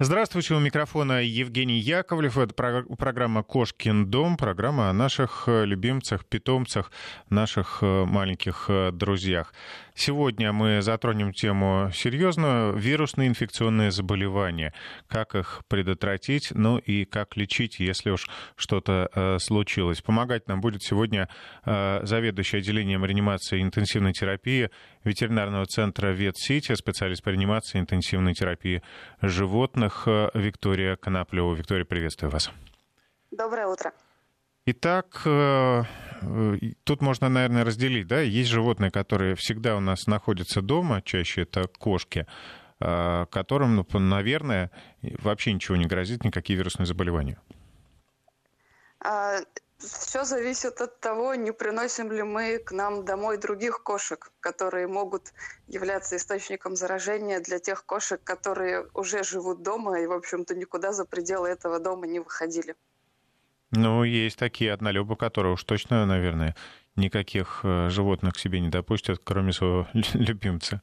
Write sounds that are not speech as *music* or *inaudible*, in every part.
Здравствуйте, у микрофона Евгений Яковлев. Это программа «Кошкин дом», программа о наших э, любимцах, питомцах, наших э, маленьких э, друзьях. Сегодня мы затронем тему серьезную – вирусные инфекционные заболевания. Как их предотвратить, ну и как лечить, если уж что-то случилось. Помогать нам будет сегодня заведующий отделением реанимации и интенсивной терапии ветеринарного центра «Ветсити», специалист по реанимации и интенсивной терапии животных, э, Виктория Коноплева. Виктория, приветствую вас. Доброе утро. Итак, э, э, тут можно, наверное, разделить, да, есть животные, которые всегда у нас находятся дома, чаще это кошки, которым, ну, наверное, вообще ничего не грозит, никакие вирусные заболевания. Все зависит от того, не приносим ли мы к нам домой других кошек, которые могут являться источником заражения для тех кошек, которые уже живут дома и, в общем-то, никуда за пределы этого дома не выходили. Ну, есть такие однолюбы, которые уж точно, наверное, никаких э, животных к себе не допустят, кроме своего *laughs* любимца.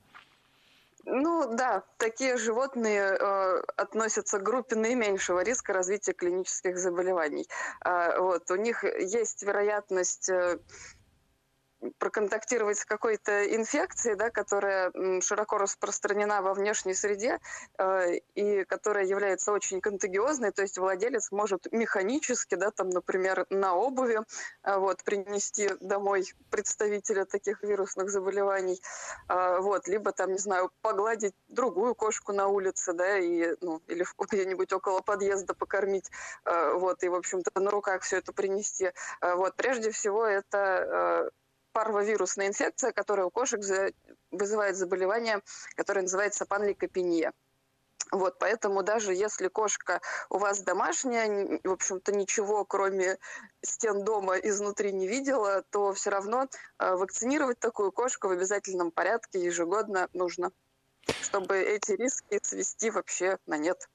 Ну да, такие животные э, относятся к группе наименьшего риска развития клинических заболеваний. Э, вот, у них есть вероятность э, проконтактировать с какой-то инфекцией, да, которая широко распространена во внешней среде э, и которая является очень контагиозной, то есть владелец может механически, да, там, например, на обуви э, вот, принести домой представителя таких вирусных заболеваний, э, вот, либо там, не знаю, погладить другую кошку на улице, да, и, ну, или *laughs* где-нибудь около подъезда покормить, э, вот, и, в общем-то, на руках все это принести. Э, вот, прежде всего, это э, парвовирусная инфекция, которая у кошек вызывает заболевание, которое называется панлейкопения. Вот, поэтому даже если кошка у вас домашняя, в общем-то ничего кроме стен дома изнутри не видела, то все равно э, вакцинировать такую кошку в обязательном порядке ежегодно нужно, чтобы эти риски свести вообще на нет.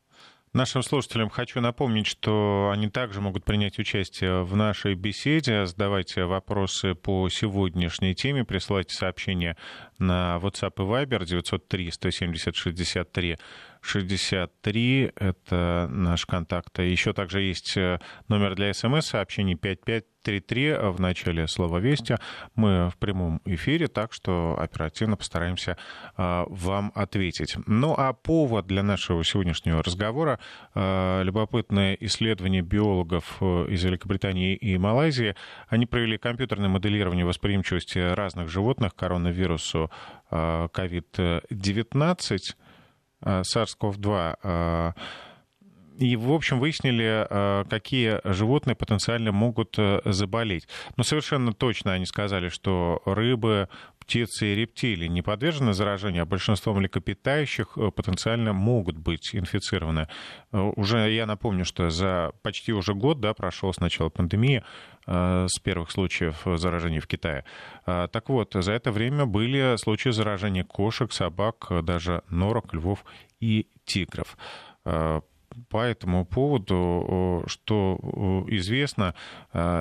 Нашим слушателям хочу напомнить, что они также могут принять участие в нашей беседе, задавать вопросы по сегодняшней теме, присылайте сообщения на WhatsApp и Viber 903 170 63 63. Это наш контакт. Еще также есть э, номер для смс-сообщений 5533 в начале слова «Вести». Мы в прямом эфире, так что оперативно постараемся э, вам ответить. Ну а повод для нашего сегодняшнего разговора э, любопытное исследование биологов из Великобритании и Малайзии. Они провели компьютерное моделирование восприимчивости разных животных к коронавирусу COVID-19. Э, SARS-CoV-2. Э, и, в общем, выяснили, э, какие животные потенциально могут заболеть. Но совершенно точно они сказали, что рыбы, птицы и рептилии не подвержены заражению, а большинство млекопитающих потенциально могут быть инфицированы. Уже я напомню, что за почти уже год да, прошел с начала пандемии, с первых случаев заражения в Китае. Так вот, за это время были случаи заражения кошек, собак, даже норок, львов и тигров по этому поводу, что известно,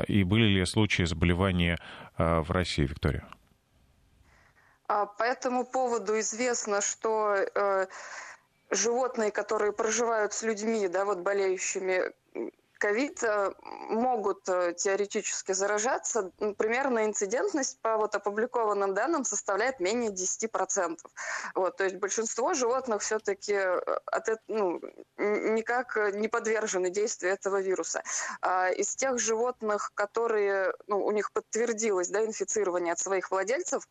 и были ли случаи заболевания в России, Виктория? А, по этому поводу известно, что э, животные, которые проживают с людьми, да, вот болеющими ковид э, могут э, теоретически заражаться. Примерно инцидентность по вот опубликованным данным составляет менее 10%. Вот, то есть большинство животных все-таки э, от, ну, никак не подвержены действию этого вируса. А из тех животных, которые ну, у них подтвердилось да, инфицирование от своих владельцев,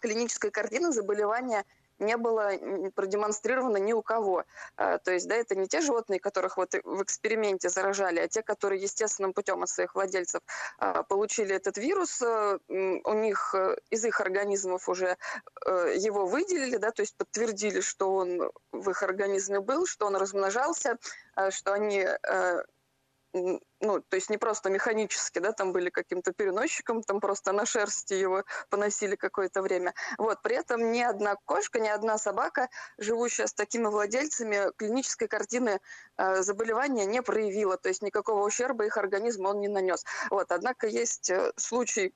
клинической картины заболевания – не было продемонстрировано ни у кого. А, то есть, да, это не те животные, которых вот в эксперименте заражали, а те, которые естественным путем от своих владельцев а, получили этот вирус, э, у них э, из их организмов уже э, его выделили, да, то есть подтвердили, что он в их организме был, что он размножался, что они ну, то есть не просто механически, да, там были каким-то переносчиком, там просто на шерсти его поносили какое-то время. Вот, при этом ни одна кошка, ни одна собака, живущая с такими владельцами, клинической картины э, заболевания не проявила, то есть никакого ущерба их организму он не нанес. Вот, однако есть э, случай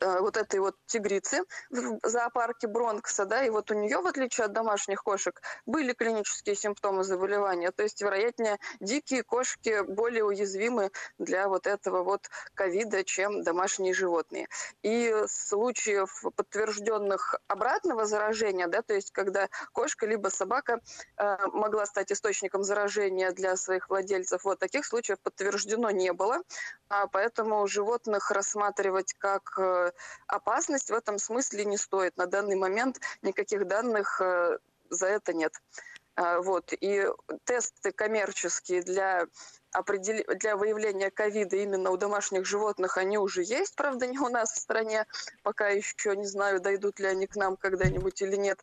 вот этой вот тигрицы *laughs* в зоопарке Бронкса, да, и вот у нее, в отличие от домашних кошек, были клинические симптомы заболевания, то есть, вероятнее, дикие кошки более уязвимы для вот этого вот ковида, чем домашние животные. И случаев подтвержденных обратного заражения, да, то есть, когда кошка либо собака э, могла стать источником заражения для своих владельцев, вот таких случаев подтверждено не было, а поэтому животных рассматривать как э, опасность в этом смысле не стоит. На данный момент никаких данных э, за это нет. А, вот. И тесты коммерческие для, определ... для выявления ковида именно у домашних животных, они уже есть, правда, не у нас в стране. Пока еще не знаю, дойдут ли они к нам когда-нибудь или нет.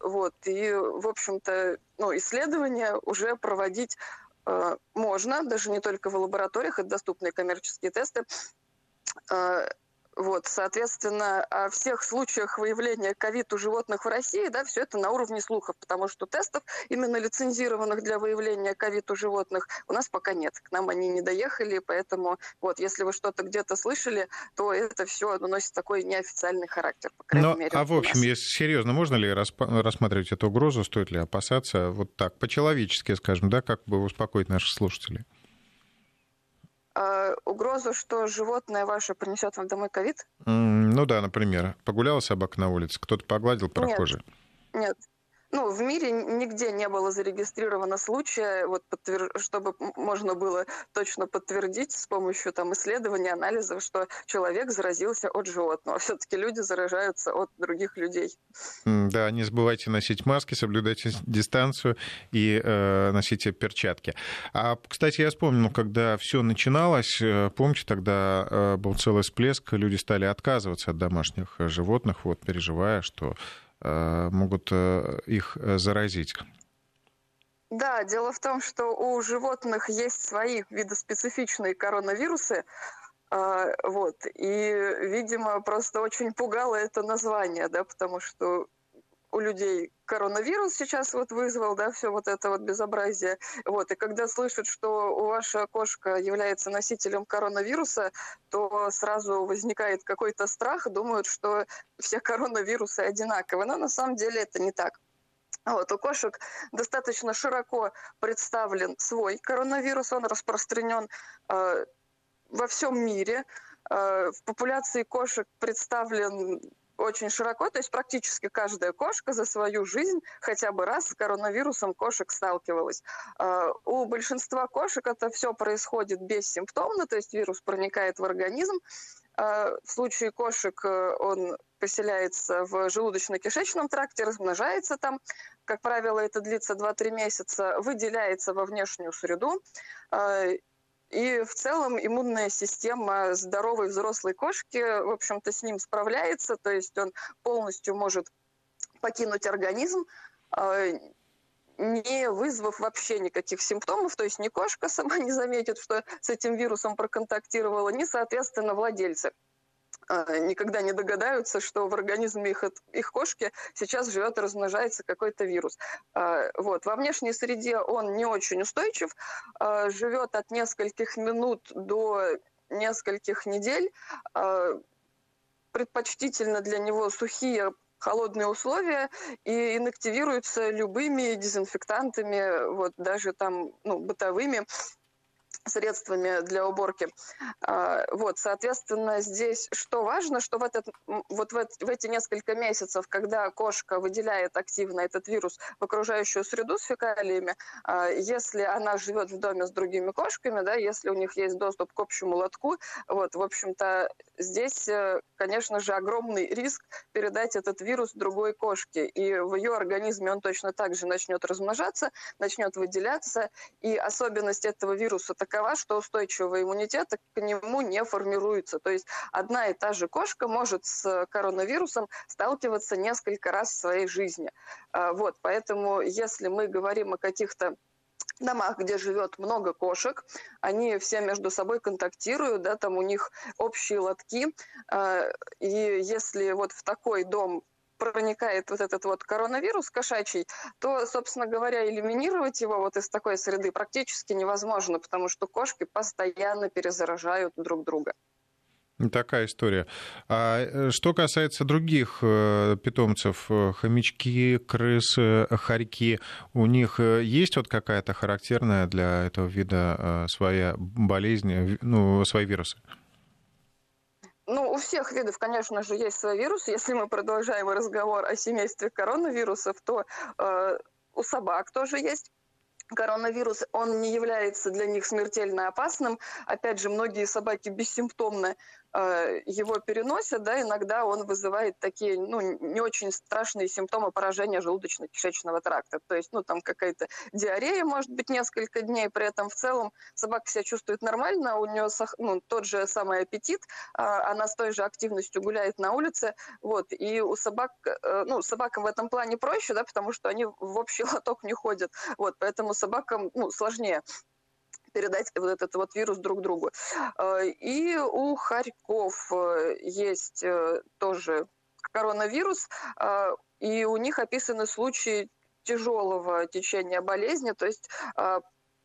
Вот. И, в общем-то, ну, исследования уже проводить э, можно, даже не только в лабораториях, это доступные коммерческие тесты. Вот, соответственно, о всех случаях выявления ковид у животных в России, да, все это на уровне слухов, потому что тестов, именно лицензированных для выявления ковид у животных, у нас пока нет. К нам они не доехали, поэтому вот, если вы что-то где-то слышали, то это все носит такой неофициальный характер, по крайней Но, мере. А в общем, если серьезно, можно ли рассматривать эту угрозу, стоит ли опасаться вот так, по-человечески, скажем, да, как бы успокоить наших слушателей? Э, угрозу, что животное ваше принесет вам домой ковид? Ну да, например, погуляла собака на улице, кто-то погладил прохожий. Нет, нет. Ну, в мире нигде не было зарегистрировано случая, вот, подтвер... чтобы можно было точно подтвердить с помощью там, исследований, анализов, что человек заразился от животного. *laughs* Все-таки люди заражаются от других людей. Да, не забывайте носить маски, соблюдайте дистанцию и э, носите перчатки. А, кстати, я вспомнил, когда все начиналось, э, помните, тогда э, был целый всплеск, люди стали отказываться от домашних животных, вот, переживая, что Э, могут э, их э, заразить. Да, дело в том, что у животных есть свои видоспецифичные коронавирусы, вот, и, видимо, просто очень пугало это название, да, потому что у людей коронавирус сейчас вот вызвал, да, все вот это вот безобразие. Вот, и когда слышат, что у ваша кошка является носителем коронавируса, то сразу возникает какой-то страх, думают, что все коронавирусы одинаковы. Но на самом деле это не так. Вот, у кошек достаточно широко представлен свой коронавирус, он распространен э, во всем мире. Э, в популяции кошек представлен очень широко, то есть практически каждая кошка за свою жизнь хотя бы раз с коронавирусом кошек сталкивалась. А, у большинства кошек это все происходит бессимптомно, то есть вирус проникает в организм. А, в случае кошек э, он поселяется в желудочно-кишечном тракте, размножается там. Как правило, это длится 2-3 месяца, выделяется во внешнюю среду а, и в целом иммунная система здоровой взрослой кошки, в общем-то, с ним справляется, то есть он полностью может покинуть организм, а, не вызвав вообще никаких симптомов, то есть ни кошка сама *laughs* не заметит, что с этим вирусом проконтактировала, ни, соответственно, владельцы. А, никогда не догадаются, что в организме их, их кошки сейчас живет и размножается какой-то вирус. А, вот. Во внешней среде он не очень устойчив, а, живет от нескольких минут до нескольких недель. Предпочтительно для него сухие холодные условия и инактивируются любыми дезинфектантами, вот даже там ну, бытовыми средствами для уборки. А, вот, соответственно, здесь что важно, что в, этот, вот в, в эти несколько месяцев, когда кошка выделяет активно этот вирус в окружающую среду с фекалиями, а, если она живет в доме с другими кошками, да, если у них есть доступ к общему лотку, вот, в общем-то, здесь, э, конечно же, огромный риск передать этот вирус другой кошке, и в ее организме он точно так же начнет размножаться, начнет выделяться, и особенность этого вируса такая, такова, что устойчивого иммунитета к нему не формируется. То есть одна и та же кошка может с коронавирусом сталкиваться несколько раз в своей жизни. А, вот, поэтому если мы говорим о каких-то домах, где живет много кошек, они все между собой контактируют, да, там у них общие лотки, а, и если вот в такой дом проникает вот этот вот коронавирус кошачий, то, собственно говоря, элиминировать его вот из такой среды практически невозможно, потому что кошки постоянно перезаражают друг друга. Такая история. А э, что касается других э, питомцев, э, хомячки, крысы, хорьки, у них есть вот какая-то характерная для этого вида своя болезнь, ну, свои вирусы? Ну, у всех видов, конечно же, есть свои вирусы. Если мы продолжаем разговор о семействе коронавирусов, то э, у собак тоже есть коронавирус, он не является для них смертельно опасным. Опять же, многие собаки бессимптомно его переносят, да, иногда он вызывает такие, ну, не очень страшные симптомы поражения желудочно-кишечного тракта. То есть, ну, там какая-то диарея может быть несколько дней, при этом в целом собака себя чувствует нормально, у нее ну, тот же самый аппетит, а, она с той же активностью гуляет на улице, вот, и у собак, э, ну, собакам в этом плане проще, да, потому что они в общий *laughs* лоток не ходят, вот, поэтому собакам, ну, сложнее передать вот этот вот вирус друг другу. Э, и у хорьков э, есть э, тоже коронавирус, и у них описаны случаи тяжелого течения болезни, то есть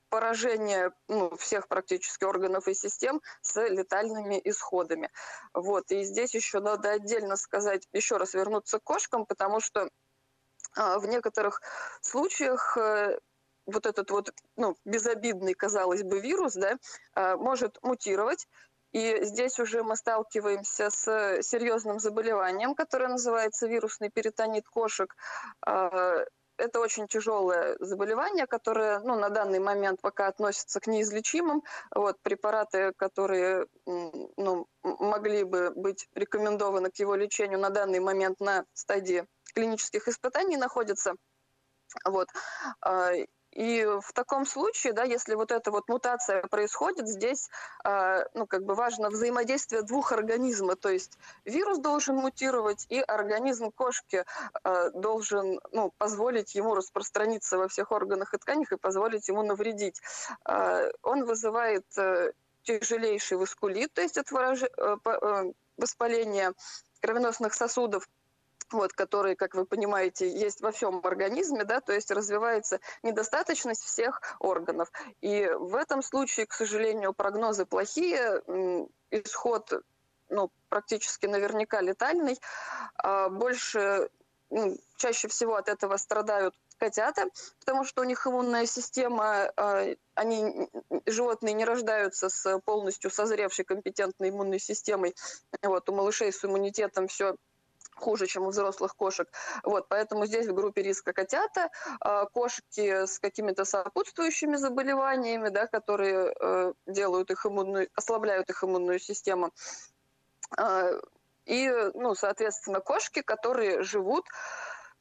поражение ну, всех практически органов и систем с летальными исходами. Вот. И здесь еще надо отдельно сказать, еще раз вернуться к кошкам, потому что в некоторых случаях вот этот вот ну, безобидный, казалось бы, вирус, да, а, может мутировать, и здесь уже мы сталкиваемся с серьезным заболеванием, которое называется вирусный перитонит кошек. А, это очень тяжелое заболевание, которое ну, на данный момент пока относится к неизлечимым. Вот, препараты, которые ну, могли бы быть рекомендованы к его лечению, на данный момент на стадии клинических испытаний находятся. Вот. И в таком случае, да, если вот эта вот мутация происходит, здесь э, ну, как бы важно взаимодействие двух организмов. То есть вирус должен мутировать, и организм кошки э, должен ну, позволить ему распространиться во всех органах и тканях и позволить ему навредить. Э, он вызывает э, тяжелейший васкулит, то есть это э, воспаление кровеносных сосудов, вот, которые, как вы понимаете, есть во всем организме, да, то есть развивается недостаточность всех органов. И в этом случае, к сожалению, прогнозы плохие, исход ну, практически наверняка летальный. А больше, ну, чаще всего от этого страдают котята, потому что у них иммунная система, а, они, животные не рождаются с полностью созревшей компетентной иммунной системой. Вот, у малышей с иммунитетом все хуже, чем у взрослых кошек. Вот, поэтому здесь в группе риска котята, а, кошки с какими-то сопутствующими заболеваниями, да, которые э, делают их иммунную, ослабляют их иммунную систему. А, и, ну, соответственно, кошки, которые живут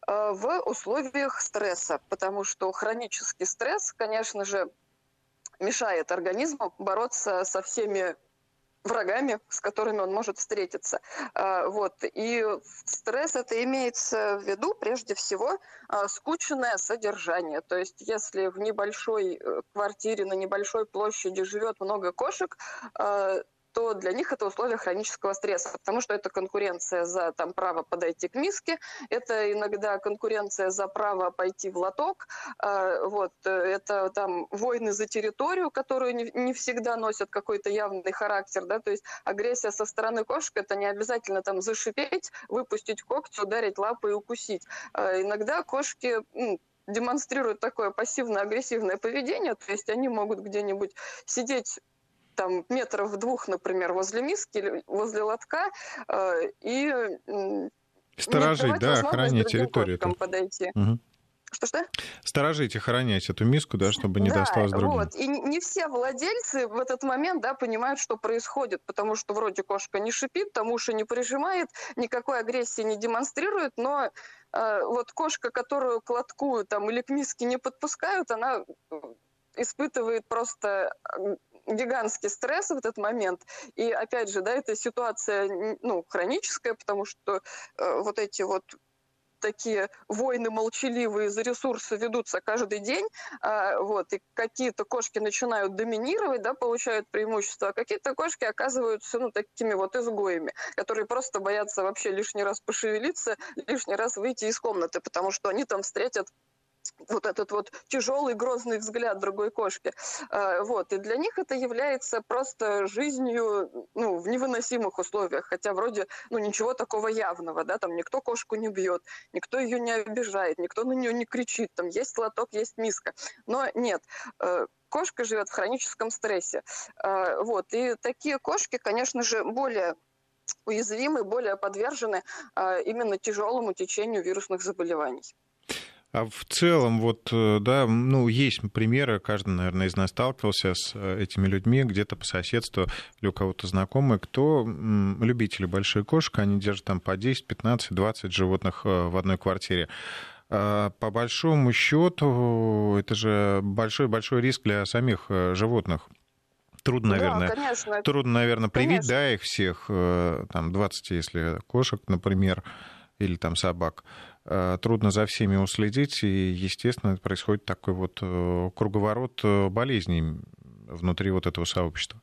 э, в условиях стресса, потому что хронический стресс, конечно же, мешает организму бороться со всеми врагами, с которыми он может встретиться. А, вот. И стресс это имеется в виду прежде всего а, скучное содержание. То есть если в небольшой э, квартире на небольшой площади живет много кошек, то для них это условие хронического стресса, потому что это конкуренция за там, право подойти к миске, это иногда конкуренция за право пойти в лоток, э, вот, это там войны за территорию, которые не, не всегда носят какой-то явный характер, да, то есть агрессия со стороны кошек это не обязательно там зашипеть, выпустить когти, ударить лапы и укусить. Э, иногда кошки демонстрируют такое пассивно-агрессивное поведение, то есть они могут где-нибудь сидеть там метров двух, например, возле миски возле лотка э, и Сторожить, да, охранять территорию. Подойти. Угу. Что-что? Сторожить, охранять эту миску, да, чтобы не да, досталось другим. Вот. И не все владельцы в этот момент, да, понимают, что происходит, потому что вроде кошка не шипит, там уши не прижимает, никакой агрессии не демонстрирует, но э, вот кошка, которую к лотку там или к миске не подпускают, она испытывает просто гигантский стресс в этот момент. И опять же, да, эта ситуация, ну, хроническая, потому что э, вот эти вот такие войны молчаливые за ресурсы ведутся каждый день, а, вот, и какие-то кошки начинают доминировать, да, получают преимущество, а какие-то кошки оказываются, ну, такими вот изгоями, которые просто боятся вообще лишний раз пошевелиться, лишний раз выйти из комнаты, потому что они там встретят вот этот вот тяжелый грозный взгляд другой кошки. А, вот. И для них это является просто жизнью ну, в невыносимых условиях. Хотя вроде ну, ничего такого явного. Да? Там никто кошку не бьет, никто ее не обижает, никто на нее не кричит. Там есть лоток, есть миска. Но нет, э, кошка живет в хроническом стрессе. А, вот. И такие кошки, конечно же, более уязвимы, более подвержены а, именно тяжелому течению вирусных заболеваний. А в целом, вот, э, да, ну, есть примеры, каждый, наверное, из нас сталкивался с э, этими людьми где-то по соседству или у кого-то знакомые, кто любители больших кошек, они держат там по 10, 15, 20 животных э, в одной квартире. А по большому счету, это же большой-большой риск для самих животных. Трудно, наверное, да, конечно. трудно, наверное, привить, конечно. да, их всех, там, 20, если кошек, например, или там собак. Э, трудно за всеми уследить, и, естественно, происходит такой вот э, круговорот э, болезней внутри вот этого сообщества.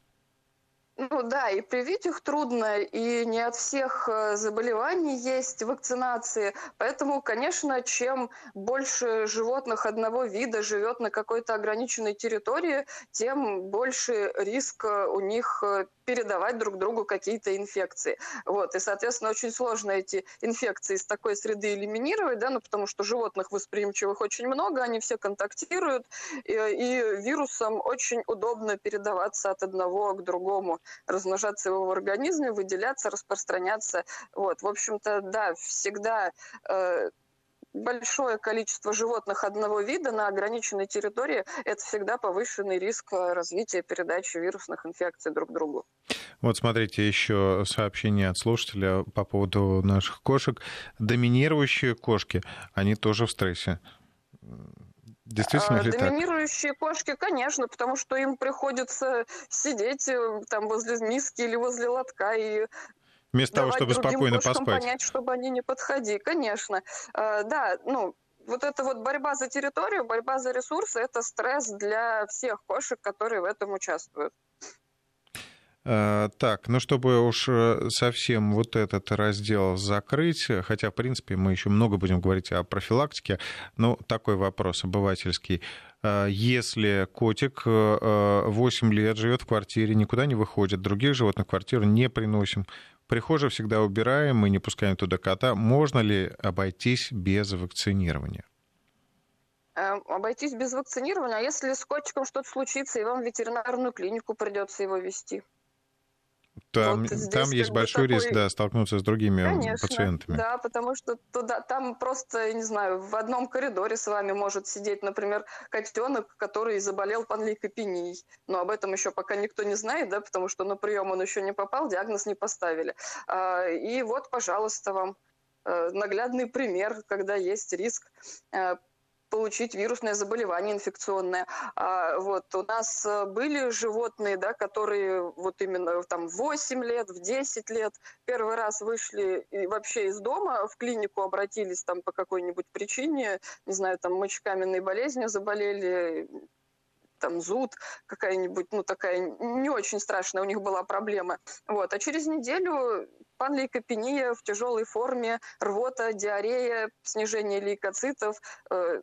Ну да, и привить их трудно, и не от всех заболеваний есть вакцинации. Поэтому, конечно, чем больше животных одного вида живет на какой-то ограниченной территории, тем больше риск у них передавать друг другу какие-то инфекции. Вот. И, соответственно, очень сложно эти инфекции из такой среды элиминировать, да, ну, потому что животных восприимчивых очень много, они все контактируют, и, и вирусам очень удобно передаваться от одного к другому, размножаться его в организме, выделяться, распространяться. Вот. В общем-то, да, всегда э, большое количество животных одного вида на ограниченной территории – это всегда повышенный риск э, развития передачи вирусных инфекций друг другу. Вот смотрите, еще сообщение от слушателя по поводу наших кошек. Доминирующие кошки, они тоже в стрессе. Действительно ли Доминирующие так? кошки, конечно, потому что им приходится сидеть э, там возле миски или возле лотка и Вместо того, чтобы спокойно поспать. понять, чтобы они не подходили, конечно. Э, да, ну, вот эта вот борьба за территорию, борьба за ресурсы, это стресс для всех кошек, которые в этом участвуют. Э, так, ну чтобы уж э, совсем вот этот раздел закрыть, хотя, в принципе, мы еще много будем говорить о профилактике, но такой вопрос обывательский. Если котик 8 лет живет в квартире, никуда не выходит, других животных в квартиру не приносим, Прихожую всегда убираем, мы не пускаем туда кота. Можно ли обойтись без вакцинирования? Эм, обойтись без вакцинирования, а если с котиком что-то случится, и вам в ветеринарную клинику придется его вести? Там, вот там есть большой такой... риск, да, столкнуться с другими Конечно, пациентами. Да, потому что туда, там просто, не знаю, в одном коридоре с вами может сидеть, например, котенок, который заболел панлейкопенией. Но об этом еще пока никто не знает, да, потому что на прием он еще не попал, диагноз не поставили. А, и вот, пожалуйста, вам э, наглядный пример, когда есть риск э, получить вирусное заболевание инфекционное. А, вот у нас э, были животные, да, которые вот именно там в 8 лет, в 10 лет первый раз вышли и вообще из дома, в клинику обратились там по какой-нибудь причине, не знаю, там мочекаменной болезнью заболели, там зуд, какая-нибудь, ну, такая не очень страшная у них была проблема. Вот. А через неделю панлейкопения в тяжелой форме, рвота, диарея, снижение лейкоцитов, э,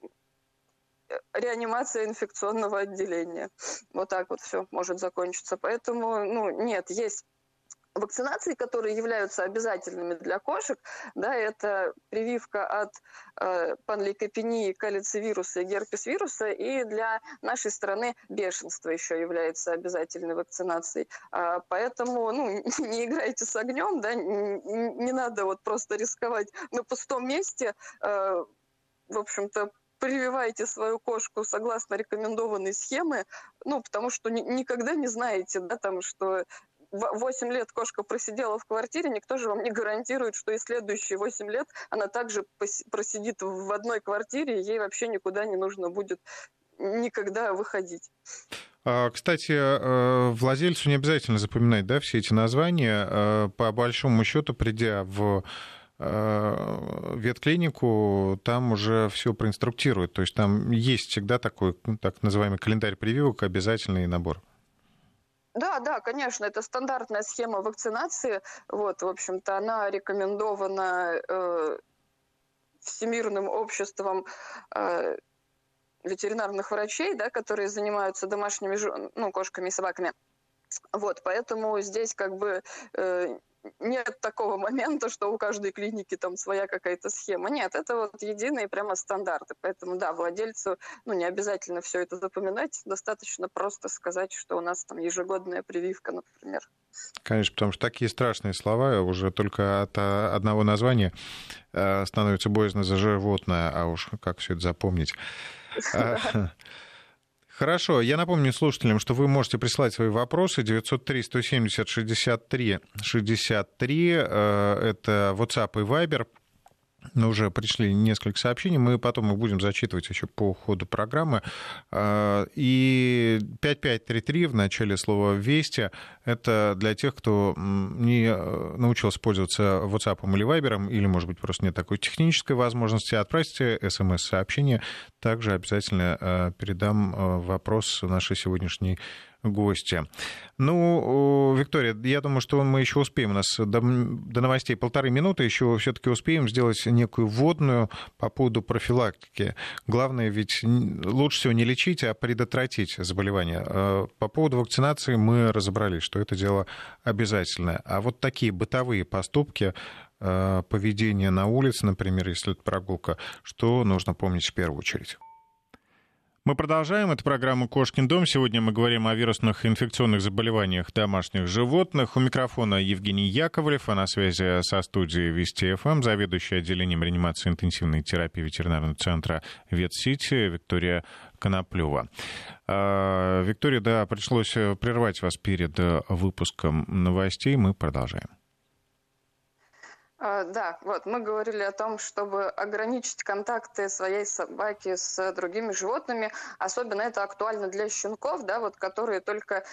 реанимация инфекционного отделения. Вот так вот все может закончиться. Поэтому, ну, нет, есть вакцинации, которые являются обязательными для кошек, да, это прививка от э, панлейкопении, калицивируса и герпес-вируса, и для нашей страны бешенство еще является обязательной вакцинацией. А, поэтому, ну, *laughs* не играйте с огнем, да, не, не надо вот просто рисковать на пустом месте, э, в общем-то, прививайте свою кошку согласно рекомендованной схемы, ну, потому что ни, никогда не знаете, да, там, что 8 лет кошка просидела в квартире, никто же вам не гарантирует, что и следующие 8 лет она также просидит в одной квартире, ей вообще никуда не нужно будет никогда выходить. А, кстати, э, владельцу не обязательно запоминать да, все эти названия. Э, по большому счету, придя в ветклинику, там уже все проинструктируют. То есть там есть всегда такой ну, так называемый календарь прививок, обязательный набор. Да, да, конечно, это стандартная схема вакцинации. Вот, в общем-то, она рекомендована э, Всемирным обществом э, ветеринарных врачей, да, которые занимаются домашними ну, кошками и собаками. Вот, поэтому здесь как бы э, нет такого момента, что у каждой клиники там своя какая-то схема. Нет, это вот единые прямо стандарты. Поэтому, да, владельцу ну, не обязательно все это запоминать, достаточно просто сказать, что у нас там ежегодная прививка, например. Конечно, потому что такие страшные слова уже только от а, одного названия э, становится боязно за животное, а уж как все это запомнить. *laughs* *laughs* Хорошо. Я напомню слушателям, что вы можете присылать свои вопросы. 903-170-63-63. Это WhatsApp и Viber. Ну, уже пришли несколько сообщений, мы потом их будем зачитывать еще по ходу программы. А, и 5533 в начале слова «Вести» — это для тех, кто не э, научился пользоваться WhatsApp или Viber, или, может быть, просто нет такой технической возможности, отправьте смс-сообщение. Также обязательно э, передам э, вопрос нашей сегодняшней гостя. Ну, Виктория, я думаю, что мы еще успеем. У нас до, до новостей полторы минуты. Еще все-таки успеем сделать некую вводную по поводу профилактики. Главное ведь лучше всего не лечить, а предотвратить заболевание. А по поводу вакцинации мы разобрались, что это дело обязательное. А вот такие бытовые поступки, а, поведение на улице, например, если это прогулка, что нужно помнить в первую очередь? Мы продолжаем. Это программа «Кошкин дом». Сегодня мы говорим о вирусных инфекционных заболеваниях домашних животных. У микрофона Евгений Яковлев, а на связи со студией Вести ФМ, заведующая отделением реанимации интенсивной терапии ветеринарного центра Ветсити Виктория Коноплева. А, Виктория, да, пришлось прервать вас перед выпуском новостей. Мы продолжаем. А, да, вот мы говорили о том, чтобы ограничить контакты своей собаки с другими животными. Особенно это актуально для щенков, да, вот которые только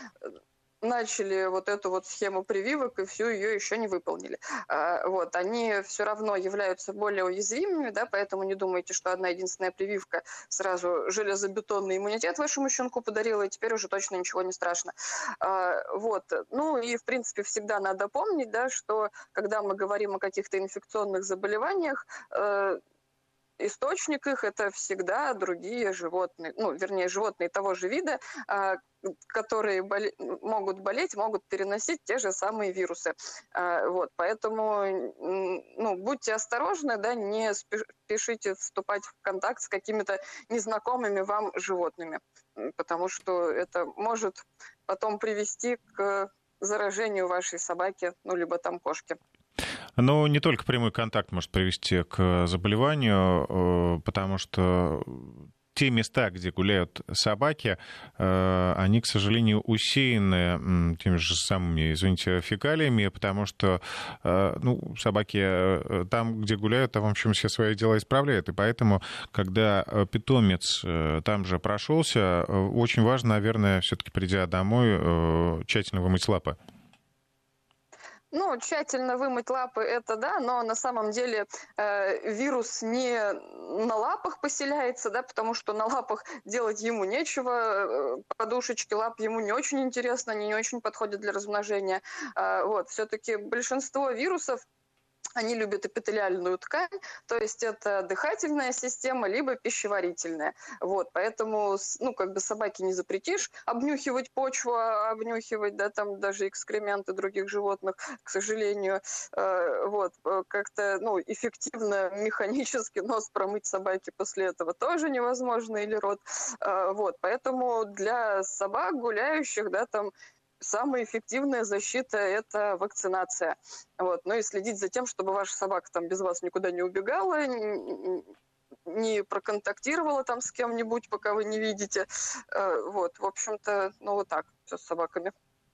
начали вот эту вот схему прививок и всю ее еще не выполнили. А, вот, они все равно являются более уязвимыми, да, поэтому не думайте, что одна единственная прививка сразу железобетонный иммунитет вашему щенку подарила, и теперь уже точно ничего не страшно. А, вот, ну и в принципе всегда надо помнить, да, что когда мы говорим о каких-то инфекционных заболеваниях, э, источник их это всегда другие животные, ну, вернее, животные того же вида, а, которые боле- могут болеть, могут переносить те же самые вирусы. А, вот, поэтому, ну, будьте осторожны, да, не спешите вступать в контакт с какими-то незнакомыми вам животными, потому что это может потом привести к заражению вашей собаки, ну, либо там кошки. Но не только прямой контакт может привести к заболеванию, э, потому что те места, где гуляют собаки, э, они, к сожалению, усеяны теми же самыми, извините, фекалиями, потому что э, ну, собаки там, где гуляют, там, в общем, все свои дела исправляют. И поэтому, когда питомец там же прошелся, очень важно, наверное, все-таки придя домой, тщательно вымыть лапы. Ну, тщательно вымыть лапы это да, но на самом деле э, вирус не на лапах поселяется, да, потому что на лапах делать ему нечего, э, подушечки лап ему не очень интересно, они не очень подходят для размножения. Э, вот, все-таки большинство вирусов они любят эпителиальную ткань, то есть это дыхательная система, либо пищеварительная. Вот, поэтому, ну, как бы собаке не запретишь обнюхивать почву, а обнюхивать, да, там даже экскременты других животных, к сожалению. Э, вот, э, как-то, ну, эффективно механически нос промыть собаке после этого тоже невозможно, или рот. Э, вот, поэтому для собак гуляющих, да, там самая эффективная защита – это вакцинация. Вот. Ну и следить за тем, чтобы ваша собака там без вас никуда не убегала, не проконтактировала там с кем-нибудь, пока вы не видите. Э, вот, в общем-то, ну вот так все с собаками.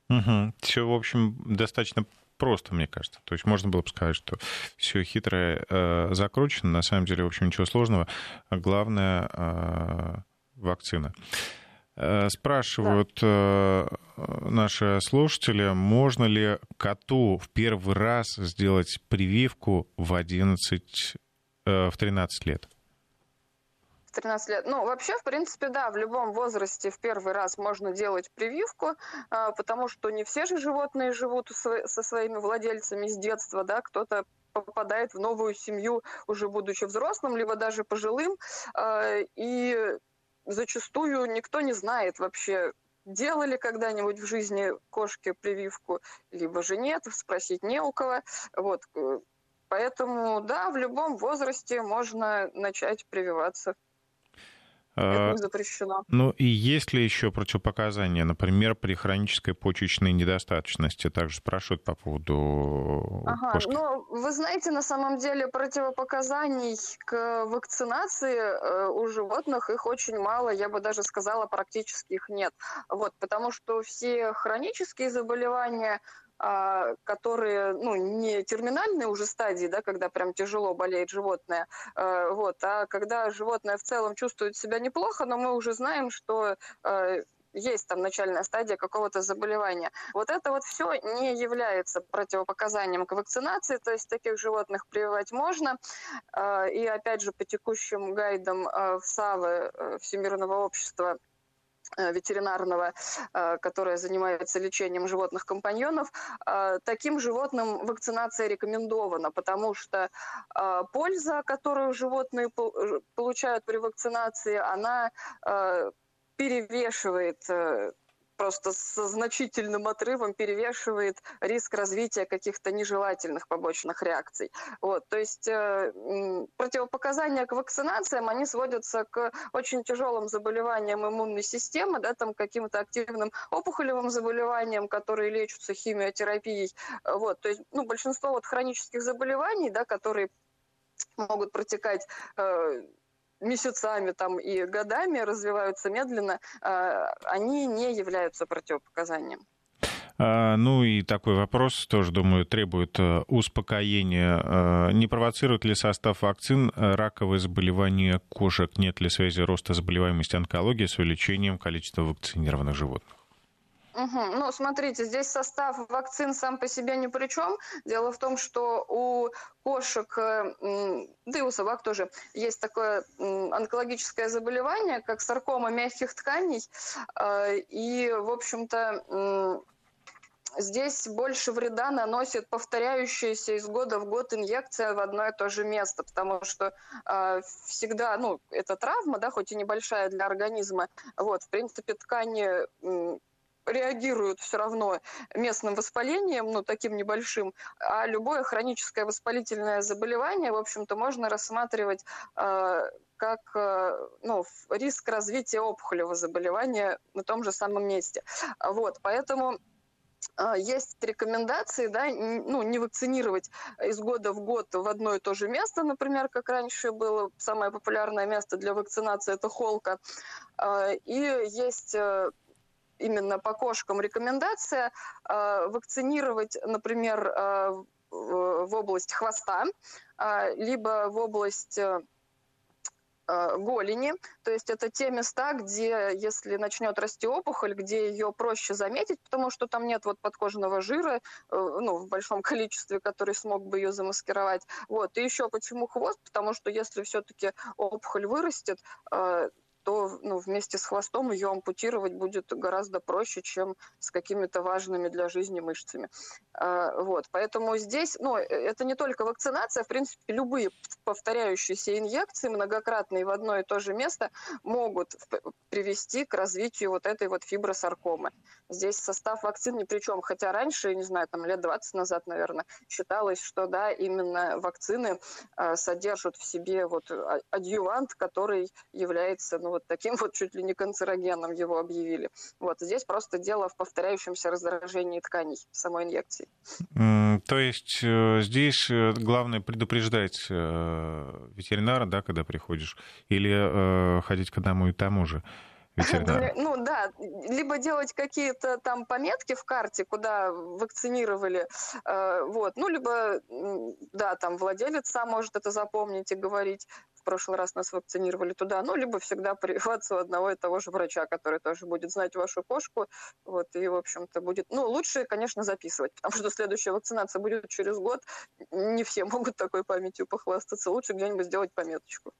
Угу. Все, в общем, достаточно просто, мне кажется. То есть можно было бы сказать, что все хитрое э, закручено. На самом деле, в общем, ничего сложного. Главное э, вакцина. Э, спрашивают да. Э, наши слушатели, можно ли коту в первый раз сделать прививку в 11, э, в 13 лет? 13 лет. Ну, вообще, в принципе, да, в любом возрасте в первый раз можно делать прививку, потому что не все же животные живут со своими владельцами с детства, да, кто-то попадает в новую семью уже будучи взрослым, либо даже пожилым, и зачастую никто не знает вообще, делали когда-нибудь в жизни кошке прививку, либо же нет, спросить не у кого. Вот. Поэтому, да, в любом возрасте можно начать прививаться. Это а, запрещено. Ну и есть ли еще противопоказания, например, при хронической почечной недостаточности? Также спрашивают по поводу ага, кошки. Ну, вы знаете, на самом деле противопоказаний к вакцинации э, у животных их очень мало, я бы даже сказала, практически их нет. Вот, потому что все хронические заболевания которые, ну, не терминальные уже стадии, да, когда прям тяжело болеет животное, а, вот, а когда животное в целом чувствует себя неплохо, но мы уже знаем, что а, есть там начальная стадия какого-то заболевания. Вот это вот все не является противопоказанием к вакцинации, то есть таких животных прививать можно. И опять же по текущим гайдам в САВы э, Всемирного общества Э, ветеринарного, э, которая занимается лечением животных-компаньонов, э, таким животным вакцинация рекомендована, потому что польза, которую животные получают при вакцинации, она перевешивает просто со значительным отрывом перевешивает риск развития каких-то нежелательных побочных реакций. Вот, то есть э, противопоказания к вакцинациям, они сводятся к очень тяжелым заболеваниям иммунной системы, да, там каким-то активным опухолевым заболеваниям, которые лечатся химиотерапией. Вот, то есть ну, большинство вот хронических заболеваний, да, которые могут протекать э, месяцами там и годами развиваются медленно, а, они не являются противопоказанием. А, ну и такой вопрос тоже, думаю, требует э, успокоения. А, не провоцирует ли состав вакцин раковые заболевания кошек? Нет ли связи роста заболеваемости онкологии с увеличением количества вакцинированных животных? Угу. Ну, смотрите, здесь состав вакцин сам по себе ни при чем. Дело в том, что у кошек, э, да и у собак тоже, есть такое онкологическое заболевание, как саркома мягких тканей. Э, и, в общем-то, здесь больше вреда наносит повторяющаяся из года в год инъекция в одно и то же место, потому что э, всегда, ну, это травма, да, хоть и небольшая для организма, вот, в принципе, ткани реагируют все равно местным воспалением, ну, таким небольшим, а любое хроническое воспалительное заболевание, в общем-то, можно рассматривать э, как э, ну, риск развития опухолевого заболевания на том же самом месте. Вот, поэтому э, есть рекомендации, да, ну, не вакцинировать из года в год в одно и то же место, например, как раньше было самое популярное место для вакцинации – это холка. И есть именно по кошкам рекомендация э, вакцинировать, например, э, в область хвоста, э, либо в область голени, то есть это те места, где, если начнет расти опухоль, где ее проще заметить, потому что там нет вот подкожного жира, ну, в большом *laughs* количестве, который смог бы ее замаскировать. Вот. И еще почему хвост? Потому что если все-таки опухоль вырастет, то ну, вместе с хвостом ее ампутировать будет гораздо проще, чем с какими-то важными для жизни мышцами. А, вот, поэтому здесь, ну, э, это не только вакцинация, в принципе, любые повторяющиеся инъекции, многократные в одно и то же место, могут привести к развитию вот этой вот фибросаркомы. Здесь состав вакцин ни при чем, хотя раньше, не знаю, там лет 20 назад, наверное, считалось, что, да, именно вакцины э, содержат в себе вот а, адъювант, который является, ну, вот таким вот чуть ли не канцерогеном его объявили. Вот здесь просто дело в повторяющемся раздражении тканей самой инъекции. То есть э, здесь э, главное предупреждать э, ветеринара, да, когда приходишь, или ходить к одному и тому же *laughs* ветеринара? Ну да, либо делать какие-то там пометки в карте, куда вакцинировали, вот, ну либо, да, там владелец сам может это запомнить и говорить, прошлый раз нас вакцинировали туда, ну, либо всегда прививаться у одного и того же врача, который тоже будет знать вашу кошку, вот, и, в общем-то, будет, ну, лучше, конечно, записывать, потому что следующая вакцинация будет через год, не все могут такой памятью похвастаться, лучше где-нибудь сделать пометочку.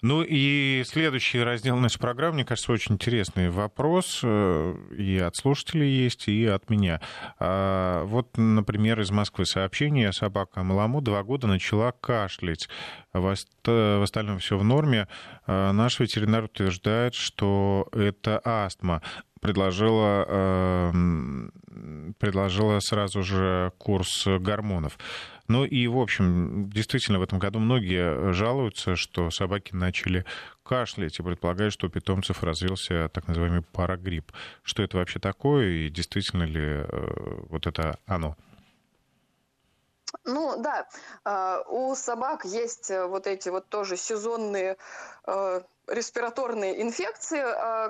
Ну и следующий раздел нашей программы, мне кажется, очень интересный вопрос. Э, и от слушателей есть, и от меня. А, вот, например, из Москвы сообщение. Собака Маламу два года начала кашлять. В остальном все в норме. А, наш ветеринар утверждает, что это астма. Предложила, эм, предложила сразу же курс гормонов. Ну и, в общем, действительно, в этом году многие жалуются, что собаки начали кашлять и предполагают, что у питомцев развился так называемый парагрипп. Что это вообще такое и действительно ли э, вот это оно? Ну да, э, у собак есть вот эти вот тоже сезонные э, респираторные инфекции,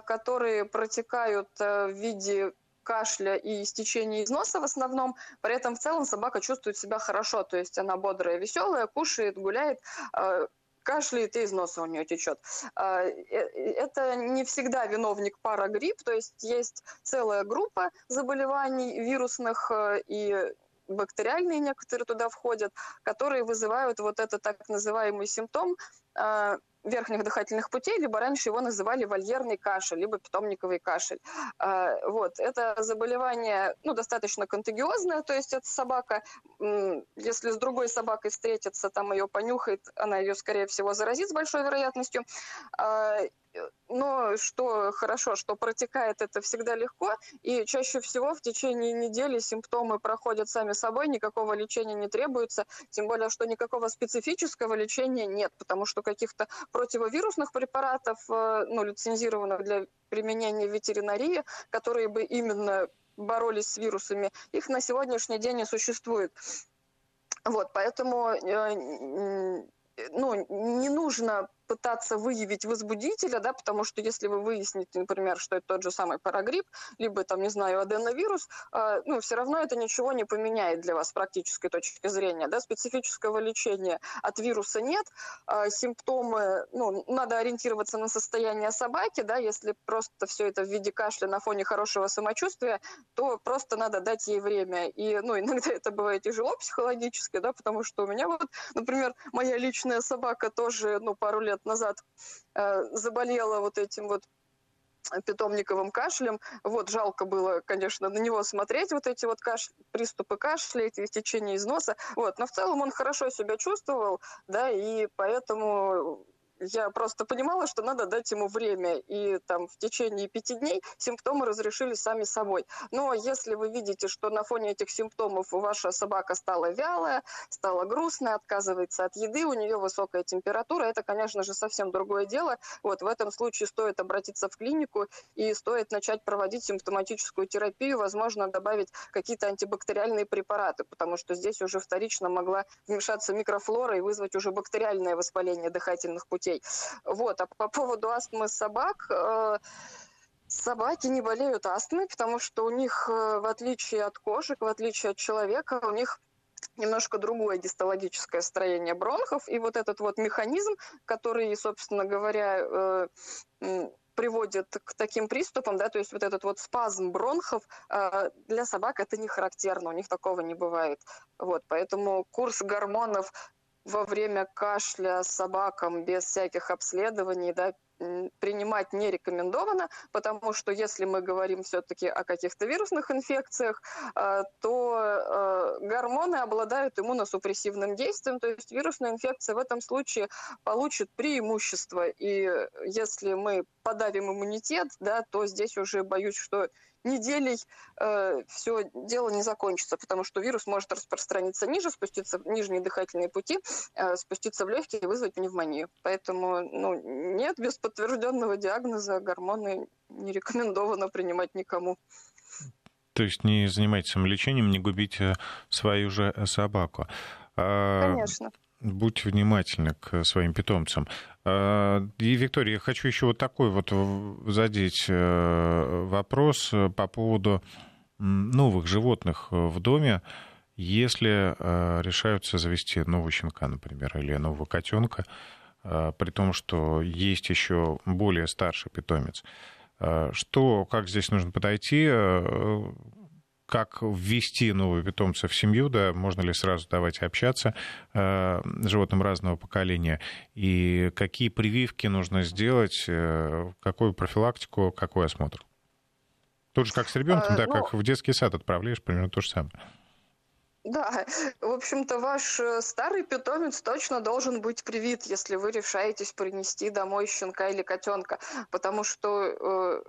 которые протекают в виде кашля и истечение из носа в основном. При этом в целом собака чувствует себя хорошо, то есть она бодрая, веселая, кушает, гуляет, а, кашляет и из носа у нее течет. А, э, это не всегда виновник парагрипп, то есть есть целая группа заболеваний вирусных э, и бактериальные некоторые туда входят, которые вызывают вот этот так называемый симптом а, верхних дыхательных путей, либо раньше его называли вольерный кашель, либо питомниковый кашель. А, вот. Это заболевание ну, достаточно контагиозное, то есть эта собака, если с другой собакой встретится, там ее понюхает, она ее, скорее всего, заразит с большой вероятностью. А, но что хорошо, что протекает это всегда легко, и чаще всего в течение недели симптомы проходят сами собой, никакого лечения не требуется, тем более, что никакого специфического лечения нет, потому что каких-то противовирусных препаратов, э, ну, лицензированных для применения в ветеринарии, которые бы именно боролись с вирусами, их на сегодняшний день не существует. Вот, поэтому э, ну, не нужно пытаться выявить возбудителя, да, потому что если вы выясните, например, что это тот же самый парагрипп, либо, там, не знаю, аденовирус, э, ну, все равно это ничего не поменяет для вас с практической точки зрения, да, специфического лечения от вируса нет, э, симптомы, ну, надо ориентироваться на состояние собаки, да, если просто все это в виде кашля на фоне хорошего самочувствия, то просто надо дать ей время, и, ну, иногда это бывает тяжело психологически, да, потому что у меня вот, например, моя личная собака тоже, ну, пару лет лет назад э, заболела вот этим вот питомниковым кашлем. Вот, жалко было, конечно, на него смотреть, вот эти вот каш... приступы кашля, эти течения из носа. Вот, но в целом он хорошо себя чувствовал, да, и поэтому я просто понимала, что надо дать ему время, и там в течение пяти дней симптомы разрешились сами собой. Но если вы видите, что на фоне этих симптомов ваша собака стала вялая, стала грустная, отказывается от еды, у нее высокая температура, это, конечно же, совсем другое дело. Вот в этом случае стоит обратиться в клинику и стоит начать проводить симптоматическую терапию, возможно, добавить какие-то антибактериальные препараты, потому что здесь уже вторично могла вмешаться микрофлора и вызвать уже бактериальное воспаление дыхательных путей детей. Вот. А по поводу астмы собак, э, собаки не болеют астмой, потому что у них, э, в отличие от кошек, в отличие от человека, у них немножко другое гистологическое строение бронхов, и вот этот вот механизм, который, собственно говоря, э, приводит к таким приступам, да, то есть вот этот вот спазм бронхов для собак это не характерно, у них такого не бывает. Вот, поэтому курс гормонов во время кашля собакам без всяких обследований, да, принимать не рекомендовано, потому что если мы говорим все-таки о каких-то вирусных инфекциях, а, то а, гормоны обладают иммуносупрессивным действием, то есть вирусная инфекция в этом случае получит преимущество. И если мы подавим иммунитет, да, то здесь уже боюсь, что неделей э, все дело не закончится, потому что вирус может распространиться ниже, спуститься в нижние дыхательные пути, э, спуститься в легкие и вызвать пневмонию. Поэтому ну, нет, без подтвержденного диагноза гормоны не рекомендовано принимать никому. То есть не занимайтесь самолечением, не губите свою же собаку. А, Конечно будьте внимательны к своим питомцам. А, и, Виктория, я хочу еще вот такой вот задеть э, вопрос по поводу новых животных в доме. Если э, решаются завести нового щенка, например, или нового котенка, э, при том, что есть еще более старший питомец, что, как здесь нужно подойти, как ввести нового питомца в семью, да, можно ли сразу давать общаться э, животным разного поколения, и какие прививки нужно сделать, э, какую профилактику, какой осмотр? Тут же как с ребенком, а, да, ну... как в детский сад отправляешь, примерно то же самое. Да, *laughs* в общем-то, ваш э, старый питомец точно должен быть привит, если вы решаетесь принести домой щенка или котенка, потому что э,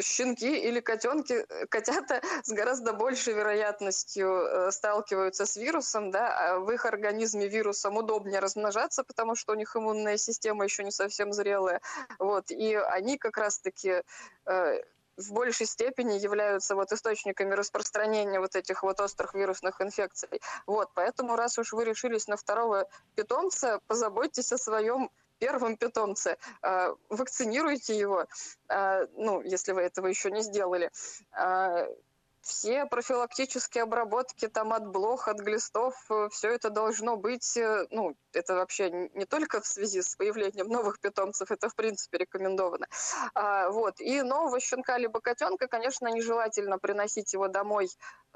щенки или котенки, э, котята *laughs* с гораздо большей вероятностью э, сталкиваются с вирусом, да, а в их организме вирусом удобнее размножаться, потому что у них иммунная система еще не совсем зрелая, вот, и они как раз-таки э, в большей степени являются вот источниками распространения вот этих вот острых вирусных инфекций. Вот, поэтому раз уж вы решились на второго питомца, позаботьтесь о своем первом питомце, э, вакцинируйте его, э, ну, если вы этого еще не сделали. Все профилактические обработки там от блох, от глистов, э, все это должно быть, э, ну, это вообще не только в связи с появлением новых питомцев, это в принципе рекомендовано. А, вот. И нового щенка либо котенка, конечно, нежелательно приносить его домой,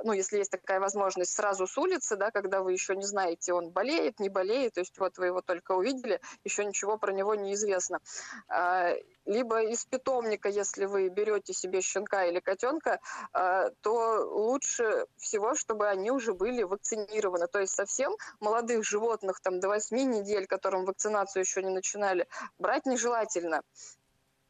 ну, если есть такая возможность, сразу с улицы, да, когда вы еще не знаете, он болеет, не болеет, то есть вот вы его только увидели, еще ничего про него не известно. А, либо из питомника, если вы берете себе щенка или котенка, а, то лучше всего, чтобы они уже были вакцинированы. То есть совсем молодых животных, там до 8 недель, которым вакцинацию еще не начинали, брать нежелательно.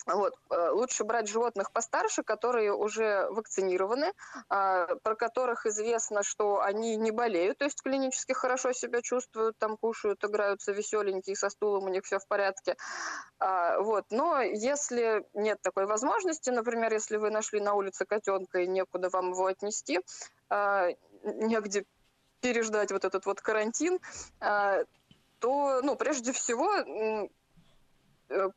Вот. Э, лучше брать животных постарше, которые уже вакцинированы, а, про которых известно, что они не болеют, то есть клинически хорошо себя чувствуют, там кушают, играются веселенькие, со стулом у них все в порядке. А, вот. Но если нет такой возможности, например, если вы нашли на улице котенка и некуда вам его отнести, а, негде переждать вот этот вот карантин, то, ну, прежде всего,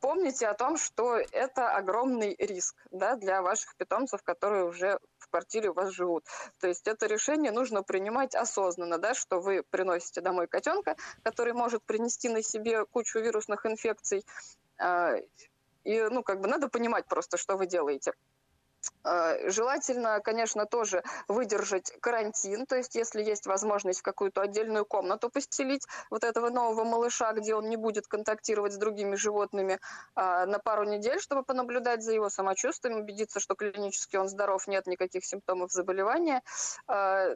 помните о том, что это огромный риск да, для ваших питомцев, которые уже в квартире у вас живут. То есть это решение нужно принимать осознанно, да, что вы приносите домой котенка, который может принести на себе кучу вирусных инфекций. Э, и, ну, как бы надо понимать просто, что вы делаете. Э, желательно, конечно, тоже выдержать карантин, то есть если есть возможность в какую-то отдельную комнату поселить вот этого нового малыша, где он не будет контактировать с другими животными а, на пару недель, чтобы понаблюдать за его самочувствием, убедиться, что клинически он здоров, нет никаких симптомов заболевания, а,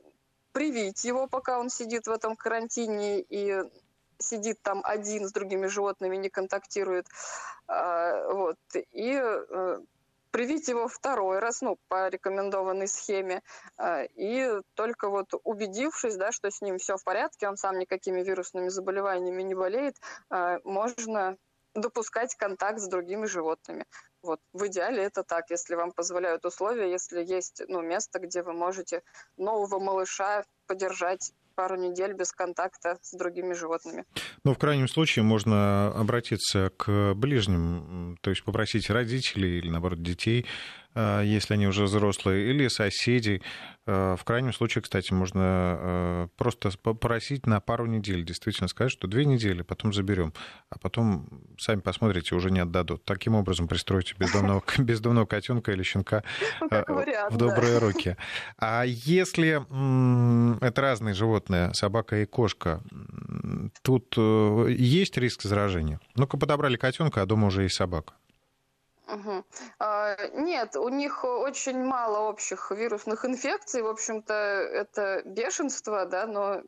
привить его, пока он сидит в этом карантине и сидит там один с другими животными, не контактирует. А, вот. И э, привить его второй раз, ну, по рекомендованной схеме, э, и только вот убедившись, да, что с ним все в порядке, он сам никакими вирусными заболеваниями не болеет, э, можно допускать контакт с другими животными. Вот. В идеале это так, если вам позволяют условия, если есть ну, место, где вы можете нового малыша подержать пару недель без контакта с другими животными. Ну, в крайнем случае можно обратиться к ближним, то есть попросить родителей или, наоборот, детей если они уже взрослые, или соседей. Э, в крайнем случае, кстати, можно э, просто попросить на пару недель, действительно сказать, что две недели, потом заберем, а потом сами посмотрите, уже не отдадут. Таким образом пристройте бездомного, *laughs* бездомного котенка или щенка ну, в добрые руки. А если это разные животные, собака и кошка, тут есть риск заражения? Ну-ка подобрали котенка, а дома уже есть собака. Угу. А, нет, у них очень мало общих вирусных инфекций. В общем-то, это бешенство, да, но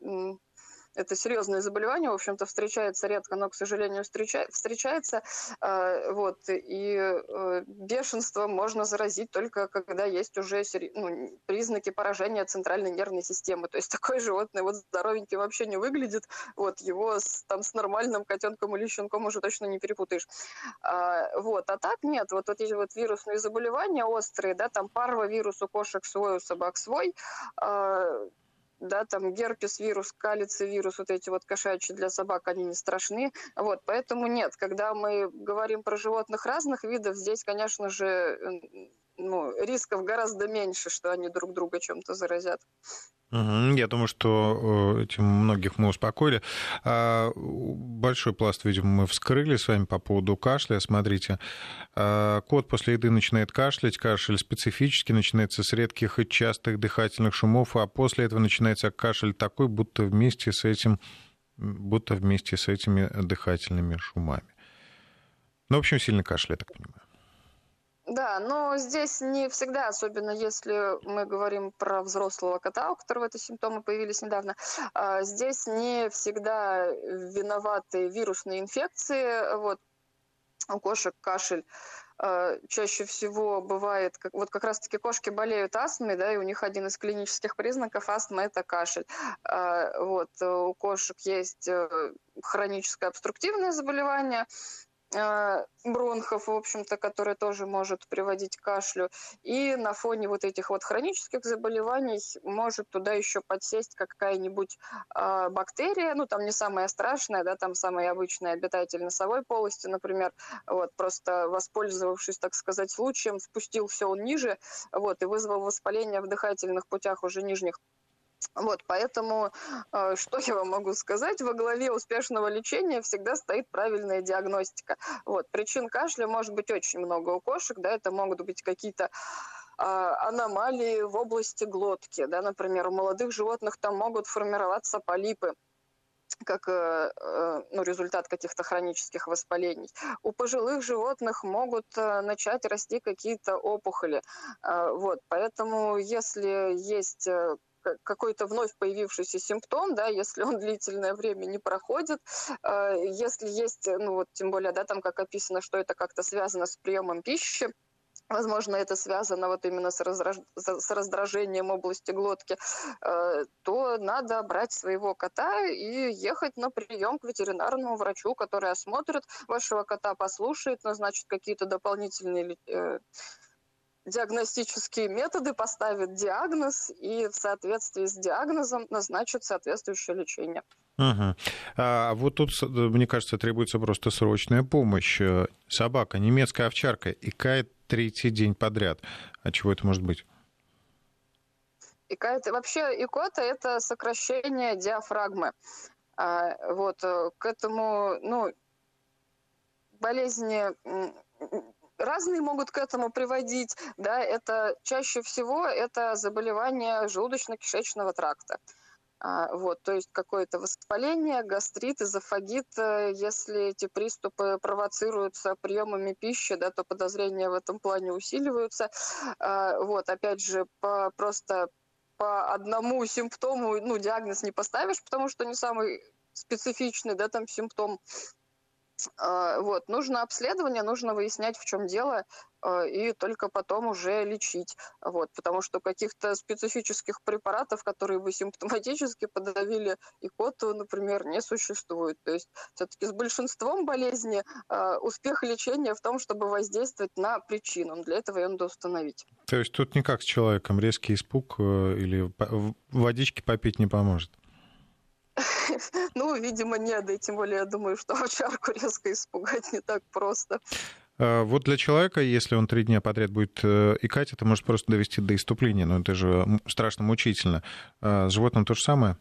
это серьезное заболевание, в общем-то, встречается редко, но, к сожалению, встреча, встречается. Э, вот, и э, бешенство можно заразить только когда есть уже ну, признаки поражения центральной нервной системы. То есть такое животное вот здоровенький вообще не выглядит, вот, его с, там с нормальным котенком или щенком уже точно не перепутаешь. А, вот, а так нет, вот, вот эти вот вирусные заболевания острые, да, там парвовирус у кошек свой, у собак свой, а, да, там герпес вирус, калиций вирус, вот эти вот кошачьи для собак, они не страшны, вот, поэтому нет, когда мы говорим про животных разных видов, здесь, конечно же, ну, рисков гораздо меньше, что они друг друга чем-то заразят. Я думаю, что э, этим многих мы успокоили. А, большой пласт, видимо, мы вскрыли с вами по поводу кашля. Смотрите, а, кот после еды начинает кашлять. Кашель специфический, начинается с редких и частых дыхательных шумов, а после этого начинается кашель такой, будто вместе с этим, будто вместе с этими дыхательными шумами. Ну, в общем, сильно кашель, я так понимаю. Да, но здесь не всегда, особенно если мы говорим про взрослого кота, у которого эти симптомы появились недавно, а, здесь не всегда виноваты вирусные инфекции. Вот у кошек кашель а, чаще всего бывает, вот как раз-таки кошки болеют астмой, да, и у них один из клинических признаков астмы – это кашель. А, вот, у кошек есть э, хроническое обструктивное заболевание, бронхов, в общем-то, который тоже может приводить к кашлю. И на фоне вот этих вот хронических заболеваний может туда еще подсесть какая-нибудь э, бактерия, ну там не самая страшная, да, там самый обычный обитатель носовой полости, например, вот просто воспользовавшись, так сказать, случаем, спустился он ниже, вот, и вызвал воспаление в дыхательных путях уже нижних вот, поэтому э, что я вам могу сказать? Во главе успешного лечения всегда стоит правильная диагностика. Вот, причин кашля может быть очень много у кошек, да, это могут быть какие-то а, аномалии в области глотки, да, например, у молодых животных там могут формироваться полипы как э, э, ну, результат каких-то хронических воспалений. У пожилых животных могут начать расти какие-то опухоли. Вот, поэтому если есть какой-то вновь появившийся симптом, да, если он *laughs* длительное время не проходит, э, если есть, ну вот тем более, да, там как описано, что это как-то связано с приемом пищи, возможно, это связано вот именно с, разраж... с раздражением области глотки, э, то надо брать своего кота и ехать на прием к ветеринарному врачу, который осмотрит вашего кота, послушает, назначит какие-то дополнительные э, диагностические методы, поставит диагноз и в соответствии с диагнозом назначит соответствующее лечение. Ага. А вот тут, мне кажется, требуется просто срочная помощь. Собака, немецкая овчарка, икает третий день подряд. А чего это может быть? Икает, вообще икота – это сокращение диафрагмы. А, вот, э, к этому, ну, болезни разные могут к этому приводить, да, это чаще всего это заболевание желудочно-кишечного тракта. А, вот, то есть какое-то воспаление, гастрит, эзофагит, э, если эти приступы провоцируются приемами пищи, да, то подозрения в этом плане усиливаются. А, вот, опять же, по, просто по одному симптому, ну, диагноз не поставишь, потому что не самый специфичный, да, там симптом вот, нужно обследование, нужно выяснять, в чем дело, а, и только потом уже лечить. Вот, потому что каких-то специфических препаратов, которые бы симптоматически подавили икоту, например, не существует. То есть все-таки с большинством болезней а, успех лечения в том, чтобы воздействовать на причину. Для этого ее надо установить. То есть тут никак с человеком резкий испуг э, или водички попить не поможет? *laughs* Ну, видимо, нет, и тем более я думаю, что *laughs* овчарку резко испугать не так просто. А, вот для человека, если он три дня подряд будет э, икать, это может просто довести до иступления, но это же страшно мучительно. А с животным то же самое?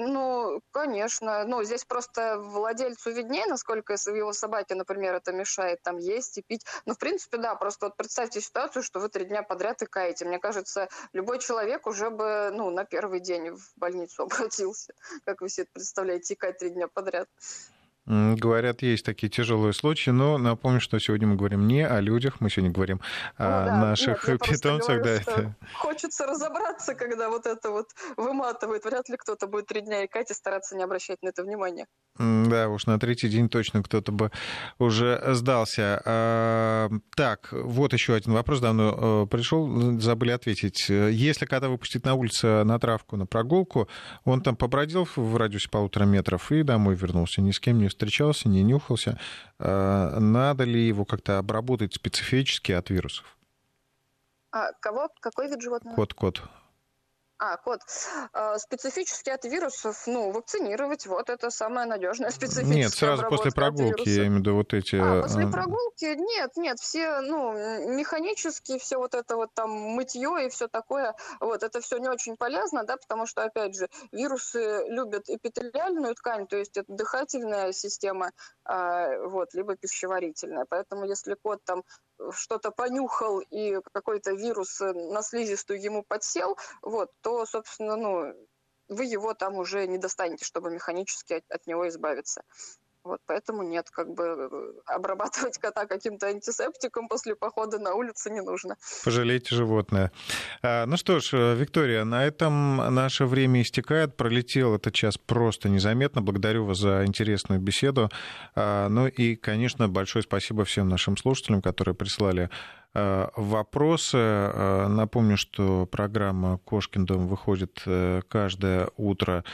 Ну, конечно. Ну, здесь просто владельцу виднее, насколько его собаке, например, это мешает там есть и пить. Ну, в принципе, да, просто вот представьте ситуацию, что вы три дня подряд икаете. Мне кажется, любой человек уже бы, ну, на первый день в больницу *laughs* обратился. Как вы себе это представляете, икать три дня подряд? Говорят, есть такие тяжелые случаи, но напомню, что сегодня мы говорим не о людях, мы сегодня говорим ну, о да. наших Нет, питомцах. Говорю, да, это... Хочется разобраться, когда вот это вот выматывает. Вряд ли кто-то будет три дня икать и стараться не обращать на это внимания. Да, уж на третий день точно кто-то бы уже сдался. А, так, вот еще один вопрос давно э, пришел, забыли ответить. Если когда выпустить на улицу на травку, на прогулку, он там побродил в радиусе полутора метров и домой вернулся, ни с кем не встречался, не нюхался. А, надо ли его как-то обработать специфически от вирусов? А кого? Какой вид животного? Кот, кот. А, кот. А, специфически от вирусов, ну, вакцинировать, вот это самая надежная специфическая Нет, сразу после прогулки, я имею в виду вот эти... А, после э, прогулки? Нет, нет, все, ну, механически, все вот это вот там мытье и все такое, вот, это все не очень полезно, да, потому что, опять же, вирусы любят эпителиальную ткань, то есть это дыхательная система, а, вот, либо пищеварительная. Поэтому если кот там что-то понюхал и какой-то вирус э, на слизистую ему подсел, вот, то, собственно, ну, вы его там уже не достанете, чтобы механически от, от него избавиться. Вот, поэтому нет, как бы э, обрабатывать кота каким-то антисептиком после похода на улицу не нужно. Пожалейте животное. А, ну что ж, э, Виктория, на этом наше время истекает. Пролетел этот час просто незаметно. Благодарю вас за интересную беседу. А, ну и, конечно, большое спасибо всем нашим слушателям, которые прислали Э, вопросы. Э, напомню, что программа «Кошкин дом» выходит э, каждое утро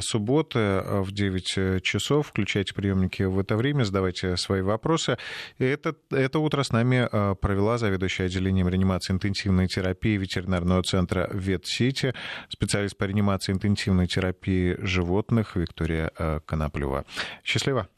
субботы в 9 часов. Включайте приемники в это время, задавайте свои вопросы. И это, это утро с нами провела заведующая отделением реанимации интенсивной терапии ветеринарного центра «Ветсити», специалист по реанимации интенсивной терапии животных Виктория Коноплева. Счастливо!